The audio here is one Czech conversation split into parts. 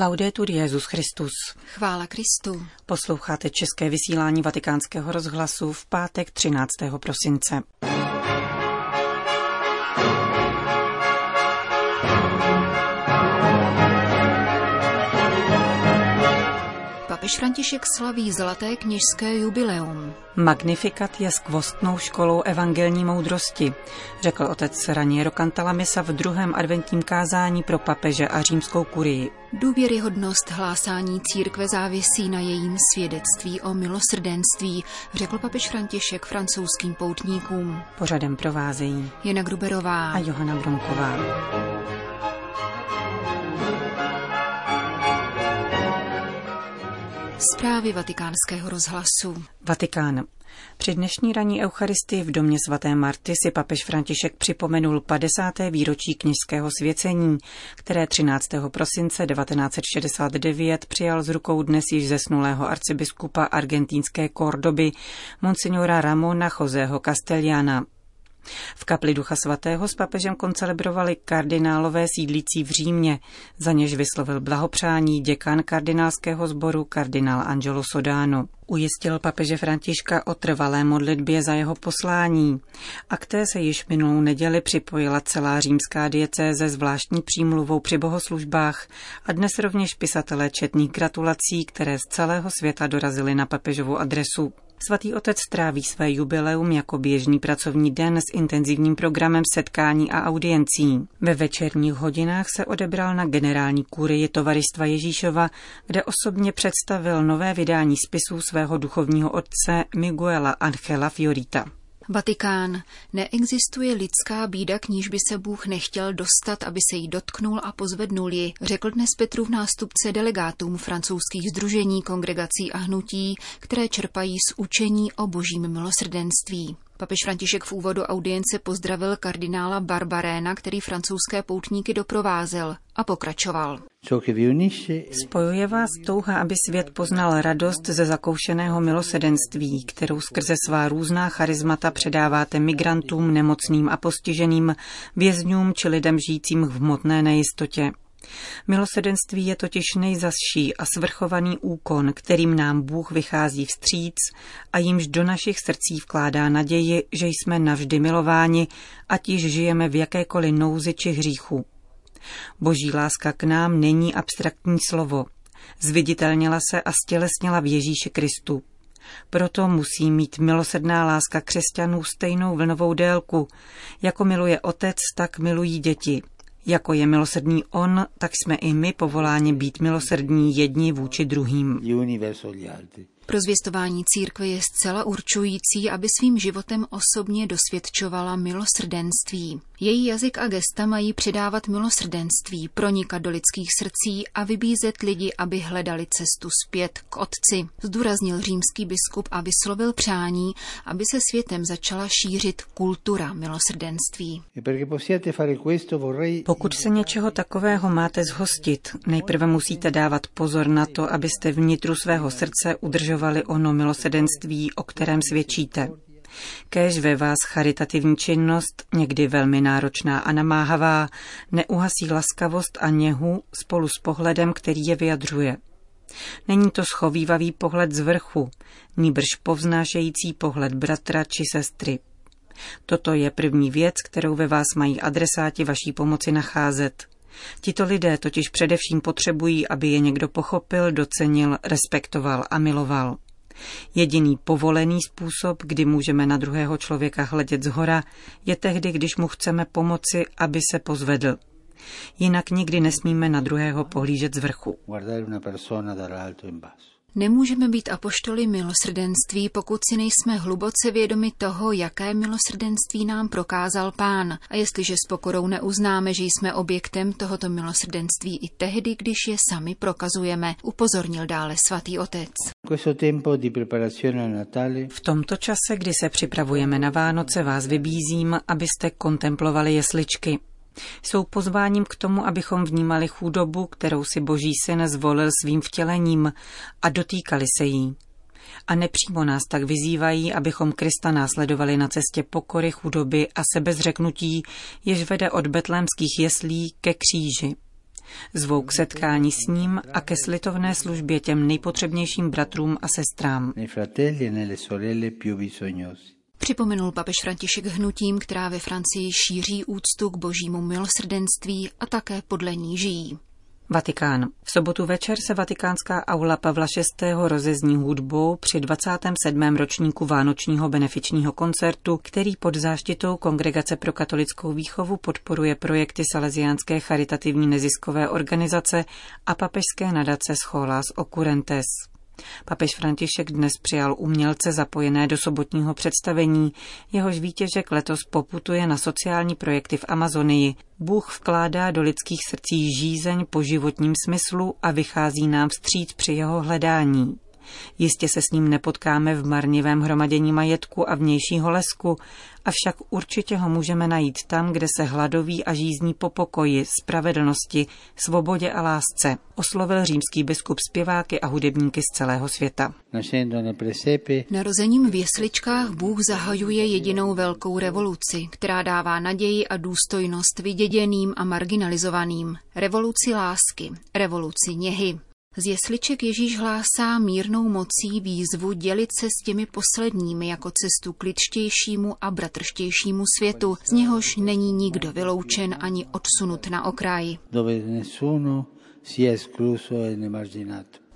Laudetur Jezus Christus. Chvála Kristu. Posloucháte české vysílání Vatikánského rozhlasu v pátek 13. prosince. Papež František slaví zlaté kněžské jubileum. Magnifikat je skvostnou školou evangelní moudrosti, řekl otec Raniero Cantalamessa v druhém adventním kázání pro papeže a římskou kurii. Důvěryhodnost hlásání církve závisí na jejím svědectví o milosrdenství, řekl papež František francouzským poutníkům. Pořadem provázejí Jana Gruberová a Johana Bronková. Zprávy vatikánského rozhlasu. Vatikán. Při dnešní ranní eucharistii v domě svaté Marty si papež František připomenul 50. výročí kněžského svěcení, které 13. prosince 1969 přijal z rukou dnes již zesnulého arcibiskupa argentínské Kordoby, monsignora Ramona Joseho Castellana. V kapli Ducha Svatého s papežem koncelebrovali kardinálové sídlící v Římě, za něž vyslovil blahopřání děkan kardinálského sboru kardinál Angelo Sodano. Ujistil papeže Františka o trvalé modlitbě za jeho poslání a k té se již minulou neděli připojila celá římská diecéze zvláštní přímluvou při bohoslužbách a dnes rovněž pisatelé četných gratulací, které z celého světa dorazily na papežovu adresu. Svatý otec tráví své jubileum jako běžný pracovní den s intenzivním programem setkání a audiencí. Ve večerních hodinách se odebral na generální kurii Tovaristva Ježíšova, kde osobně představil nové vydání spisů svého duchovního otce Miguela Angela Fiorita. Vatikán. Neexistuje lidská bída, k níž by se Bůh nechtěl dostat, aby se jí dotknul a pozvednul ji, řekl dnes Petrův nástupce delegátům francouzských združení, kongregací a hnutí, které čerpají z učení o božím milosrdenství. Papež František v úvodu audience pozdravil kardinála Barbaréna, který francouzské poutníky doprovázel a pokračoval. Spojuje vás touha, aby svět poznal radost ze zakoušeného milosedenství, kterou skrze svá různá charizmata předáváte migrantům, nemocným a postiženým, vězňům či lidem žijícím v hmotné nejistotě. Milosedenství je totiž nejzasší a svrchovaný úkon, kterým nám Bůh vychází vstříc a jimž do našich srdcí vkládá naději, že jsme navždy milováni, ať již žijeme v jakékoliv nouzi či hříchu. Boží láska k nám není abstraktní slovo. Zviditelnila se a stělesnila v Ježíši Kristu. Proto musí mít milosedná láska křesťanů stejnou vlnovou délku. Jako miluje otec, tak milují děti. Jako je milosrdný on, tak jsme i my povoláni být milosrdní jedni vůči druhým. Pro zvěstování církve je zcela určující, aby svým životem osobně dosvědčovala milosrdenství. Její jazyk a gesta mají předávat milosrdenství, pronikat do lidských srdcí a vybízet lidi, aby hledali cestu zpět k Otci. Zdůraznil římský biskup a vyslovil přání, aby se světem začala šířit kultura milosrdenství. Pokud se něčeho takového máte zhostit, nejprve musíte dávat pozor na to, abyste vnitru svého srdce udržovali ono milosedenství, o kterém svědčíte. Kéž ve vás charitativní činnost, někdy velmi náročná a namáhavá, neuhasí laskavost a něhu spolu s pohledem, který je vyjadřuje. Není to schovývavý pohled z vrchu, níbrž povznášející pohled bratra či sestry. Toto je první věc, kterou ve vás mají adresáti vaší pomoci nacházet. Tito lidé totiž především potřebují, aby je někdo pochopil, docenil, respektoval a miloval. Jediný povolený způsob, kdy můžeme na druhého člověka hledět zhora, je tehdy, když mu chceme pomoci, aby se pozvedl. Jinak nikdy nesmíme na druhého pohlížet z vrchu. Nemůžeme být apoštoly milosrdenství, pokud si nejsme hluboce vědomi toho, jaké milosrdenství nám prokázal Pán. A jestliže s pokorou neuznáme, že jsme objektem tohoto milosrdenství i tehdy, když je sami prokazujeme, upozornil dále svatý otec. V tomto čase, kdy se připravujeme na Vánoce, vás vybízím, abyste kontemplovali jesličky. Jsou pozváním k tomu, abychom vnímali chudobu, kterou si Boží syn zvolil svým vtělením a dotýkali se jí. A nepřímo nás tak vyzývají, abychom Krista následovali na cestě pokory, chudoby a sebezřeknutí, jež vede od betlémských jeslí ke kříži. Zvou k setkání s ním a ke slitovné službě těm nejpotřebnějším bratrům a sestrám. Připomenul papež František hnutím, která ve Francii šíří úctu k božímu milosrdenství a také podle ní žijí. Vatikán. V sobotu večer se vatikánská aula Pavla VI. rozezní hudbou při 27. ročníku Vánočního benefičního koncertu, který pod záštitou Kongregace pro katolickou výchovu podporuje projekty Salesiánské charitativní neziskové organizace a papežské nadace Scholas Occurrentes. Papež František dnes přijal umělce zapojené do sobotního představení, jehož výtěžek letos poputuje na sociální projekty v Amazonii. Bůh vkládá do lidských srdcí žízeň po životním smyslu a vychází nám vstříc při jeho hledání. Jistě se s ním nepotkáme v marnivém hromadění majetku a vnějšího lesku, avšak určitě ho můžeme najít tam, kde se hladoví a žízní po pokoji, spravedlnosti, svobodě a lásce, oslovil římský biskup zpěváky a hudebníky z celého světa. Narozením v jesličkách Bůh zahajuje jedinou velkou revoluci, která dává naději a důstojnost vyděděným a marginalizovaným. Revoluci lásky, revoluci něhy. Z jesliček Ježíš hlásá mírnou mocí výzvu dělit se s těmi posledními jako cestu k lidštějšímu a bratrštějšímu světu, z něhož není nikdo vyloučen ani odsunut na okraj.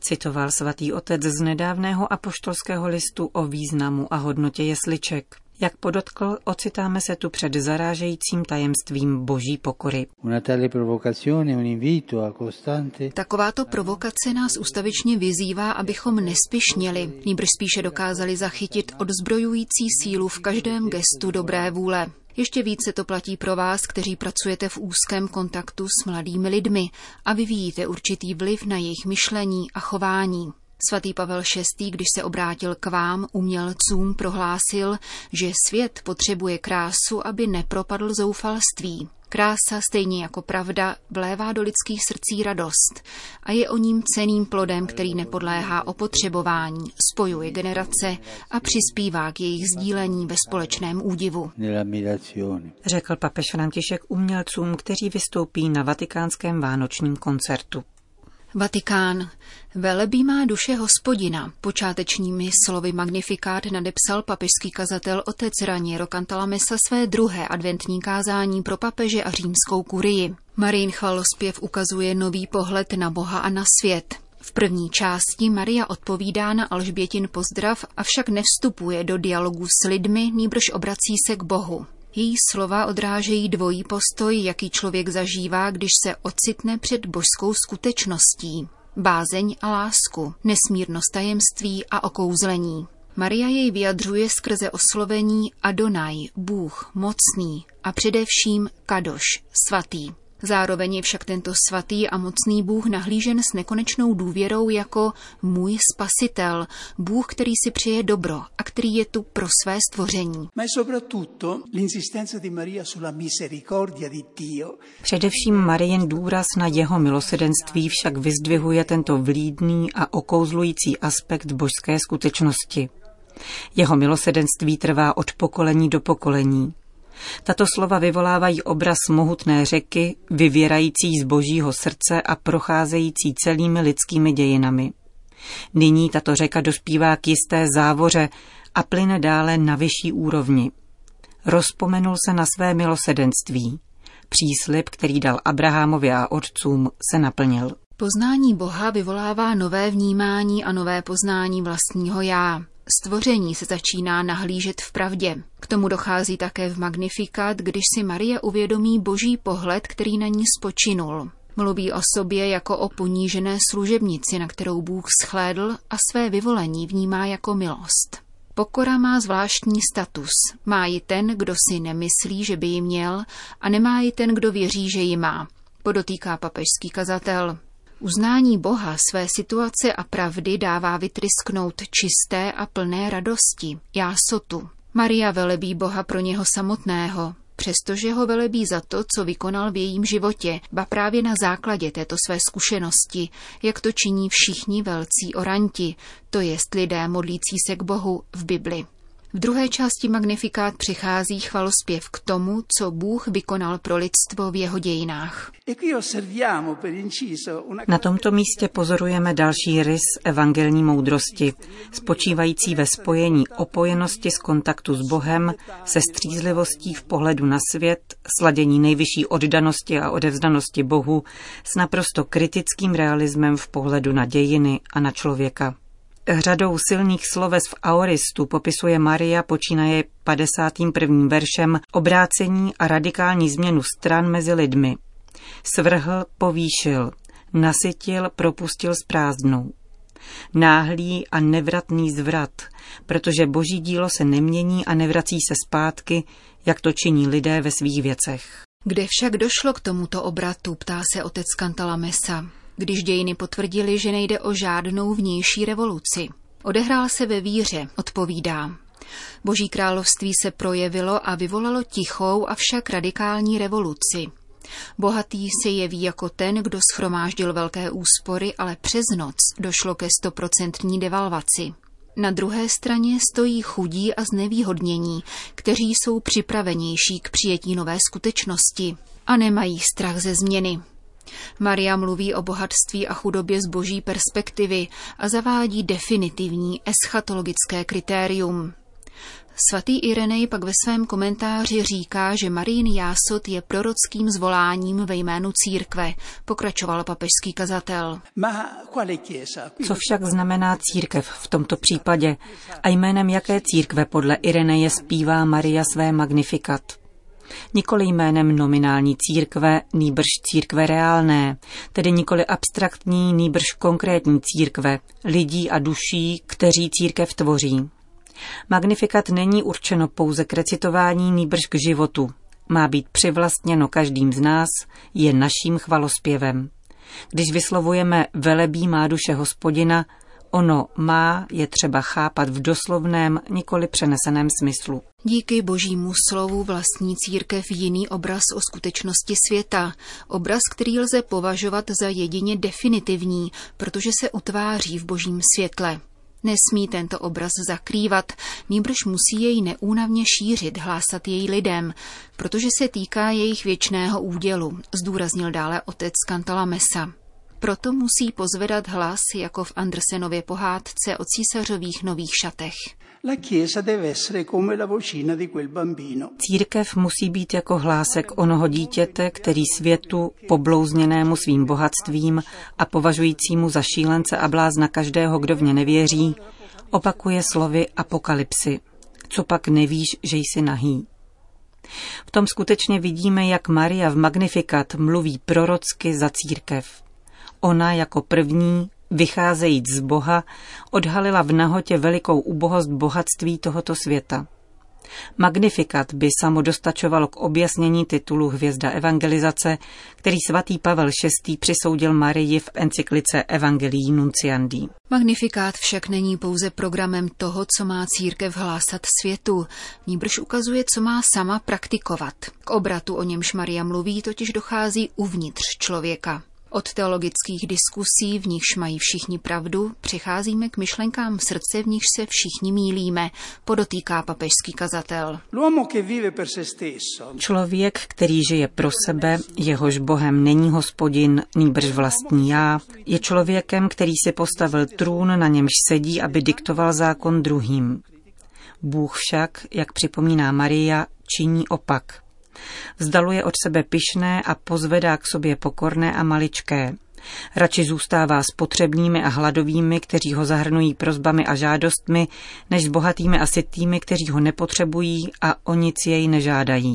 Citoval svatý otec z nedávného apoštolského listu o významu a hodnotě jesliček. Jak podotkl, ocitáme se tu před zarážejícím tajemstvím boží pokory. Takováto provokace nás ustavičně vyzývá, abychom nespišněli, níbrž spíše dokázali zachytit odzbrojující sílu v každém gestu dobré vůle. Ještě více to platí pro vás, kteří pracujete v úzkém kontaktu s mladými lidmi a vyvíjíte určitý vliv na jejich myšlení a chování. Svatý Pavel VI., když se obrátil k vám, umělcům, prohlásil, že svět potřebuje krásu, aby nepropadl zoufalství. Krása, stejně jako pravda, vlévá do lidských srdcí radost a je o ním ceným plodem, který nepodléhá opotřebování, spojuje generace a přispívá k jejich sdílení ve společném údivu. Řekl papež František umělcům, kteří vystoupí na vatikánském vánočním koncertu. Vatikán. Velebí má duše hospodina. Počátečními slovy magnifikát nadepsal papežský kazatel otec Raniero Cantalamessa své druhé adventní kázání pro papeže a římskou kurii. Marín chvalospěv ukazuje nový pohled na Boha a na svět. V první části Maria odpovídá na Alžbětin pozdrav, avšak nevstupuje do dialogu s lidmi, nýbrž obrací se k Bohu. Její slova odrážejí dvojí postoj, jaký člověk zažívá, když se ocitne před božskou skutečností. Bázeň a lásku, nesmírnost tajemství a okouzlení. Maria jej vyjadřuje skrze oslovení Adonai, Bůh, mocný a především Kadoš, svatý. Zároveň je však tento svatý a mocný Bůh nahlížen s nekonečnou důvěrou jako můj spasitel, Bůh, který si přeje dobro a který je tu pro své stvoření. Především Marien důraz na jeho milosedenství však vyzdvihuje tento vlídný a okouzlující aspekt božské skutečnosti. Jeho milosedenství trvá od pokolení do pokolení. Tato slova vyvolávají obraz mohutné řeky, vyvěrající z božího srdce a procházející celými lidskými dějinami. Nyní tato řeka dospívá k jisté závoře a plyne dále na vyšší úrovni. Rozpomenul se na své milosedenství. Příslib, který dal Abrahamovi a otcům, se naplnil. Poznání Boha vyvolává nové vnímání a nové poznání vlastního já. Stvoření se začíná nahlížet v pravdě. K tomu dochází také v Magnifikat, když si Marie uvědomí boží pohled, který na ní spočinul. Mluví o sobě jako o ponížené služebnici, na kterou Bůh schlédl a své vyvolení vnímá jako milost. Pokora má zvláštní status. Má ji ten, kdo si nemyslí, že by ji měl, a nemá ji ten, kdo věří, že ji má, podotýká papežský kazatel. Uznání Boha své situace a pravdy dává vytrysknout čisté a plné radosti, jásotu. Maria velebí Boha pro něho samotného, přestože ho velebí za to, co vykonal v jejím životě, ba právě na základě této své zkušenosti, jak to činí všichni velcí oranti, to jest lidé modlící se k Bohu v Bibli. V druhé části Magnifikát přichází chvalospěv k tomu, co Bůh vykonal pro lidstvo v jeho dějinách. Na tomto místě pozorujeme další rys evangelní moudrosti, spočívající ve spojení opojenosti z kontaktu s Bohem, se střízlivostí v pohledu na svět, sladění nejvyšší oddanosti a odevzdanosti Bohu s naprosto kritickým realismem v pohledu na dějiny a na člověka. Řadou silných sloves v aoristu popisuje Maria počínaje 51. veršem obrácení a radikální změnu stran mezi lidmi. Svrhl, povýšil, nasytil, propustil s prázdnou. Náhlý a nevratný zvrat, protože boží dílo se nemění a nevrací se zpátky, jak to činí lidé ve svých věcech. Kde však došlo k tomuto obratu, ptá se otec Kantala Mesa když dějiny potvrdili, že nejde o žádnou vnější revoluci. Odehrál se ve víře, odpovídá. Boží království se projevilo a vyvolalo tichou, avšak radikální revoluci. Bohatý se jeví jako ten, kdo schromáždil velké úspory, ale přes noc došlo ke stoprocentní devalvaci. Na druhé straně stojí chudí a znevýhodnění, kteří jsou připravenější k přijetí nové skutečnosti a nemají strach ze změny. Maria mluví o bohatství a chudobě z boží perspektivy a zavádí definitivní eschatologické kritérium. Svatý Irenej pak ve svém komentáři říká, že Marín jásot je prorockým zvoláním ve jménu církve, pokračoval papežský kazatel. Co však znamená církev v tomto případě a jménem jaké církve podle Ireneje zpívá Maria své magnifikat? Nikoli jménem nominální církve, nýbrž církve reálné, tedy nikoli abstraktní, nýbrž konkrétní církve, lidí a duší, kteří církev tvoří. Magnifikat není určeno pouze k recitování, nýbrž k životu. Má být přivlastněno každým z nás, je naším chvalospěvem. Když vyslovujeme velebí má duše hospodina, ono má je třeba chápat v doslovném, nikoli přeneseném smyslu. Díky božímu slovu vlastní církev jiný obraz o skutečnosti světa. Obraz, který lze považovat za jedině definitivní, protože se utváří v božím světle. Nesmí tento obraz zakrývat, nýbrž musí jej neúnavně šířit, hlásat jej lidem, protože se týká jejich věčného údělu, zdůraznil dále otec Kantala Mesa. Proto musí pozvedat hlas jako v Andersenově pohádce o císařových nových šatech. Církev musí být jako hlásek onoho dítěte, který světu, poblouzněnému svým bohatstvím a považujícímu za šílence a blázna každého, kdo v ně nevěří, opakuje slovy apokalypsy. Co pak nevíš, že jsi nahý? V tom skutečně vidíme, jak Maria v Magnifikat mluví prorocky za církev. Ona jako první, vycházejíc z Boha, odhalila v nahotě velikou ubohost bohatství tohoto světa. Magnifikat by samo dostačovalo k objasnění titulu Hvězda evangelizace, který svatý Pavel VI. přisoudil Marii v encyklice Evangelii Nunciandi. Magnifikát však není pouze programem toho, co má církev hlásat světu, níbrž ukazuje, co má sama praktikovat. K obratu, o němž Maria mluví, totiž dochází uvnitř člověka. Od teologických diskusí, v nichž mají všichni pravdu, přicházíme k myšlenkám srdce, v nichž se všichni mílíme, podotýká papežský kazatel. Člověk, který žije pro sebe, jehož Bohem není hospodin, nýbrž vlastní já, je člověkem, který si postavil trůn, na němž sedí, aby diktoval zákon druhým. Bůh však, jak připomíná Maria, činí opak. Vzdaluje od sebe pyšné a pozvedá k sobě pokorné a maličké. Radši zůstává s potřebnými a hladovými, kteří ho zahrnují prozbami a žádostmi, než s bohatými a sytými, kteří ho nepotřebují a o nic jej nežádají.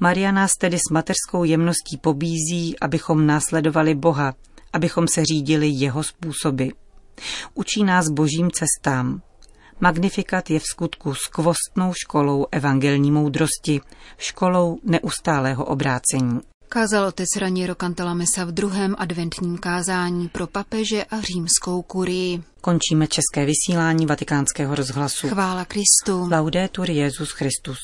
Maria nás tedy s mateřskou jemností pobízí, abychom následovali Boha, abychom se řídili jeho způsoby. Učí nás božím cestám. Magnifikat je v skutku skvostnou školou evangelní moudrosti, školou neustálého obrácení. Kázal otec Raniero Cantalamessa v druhém adventním kázání pro papeže a římskou kurii. Končíme české vysílání vatikánského rozhlasu. Chvála Kristu. Laudetur Jezus Christus.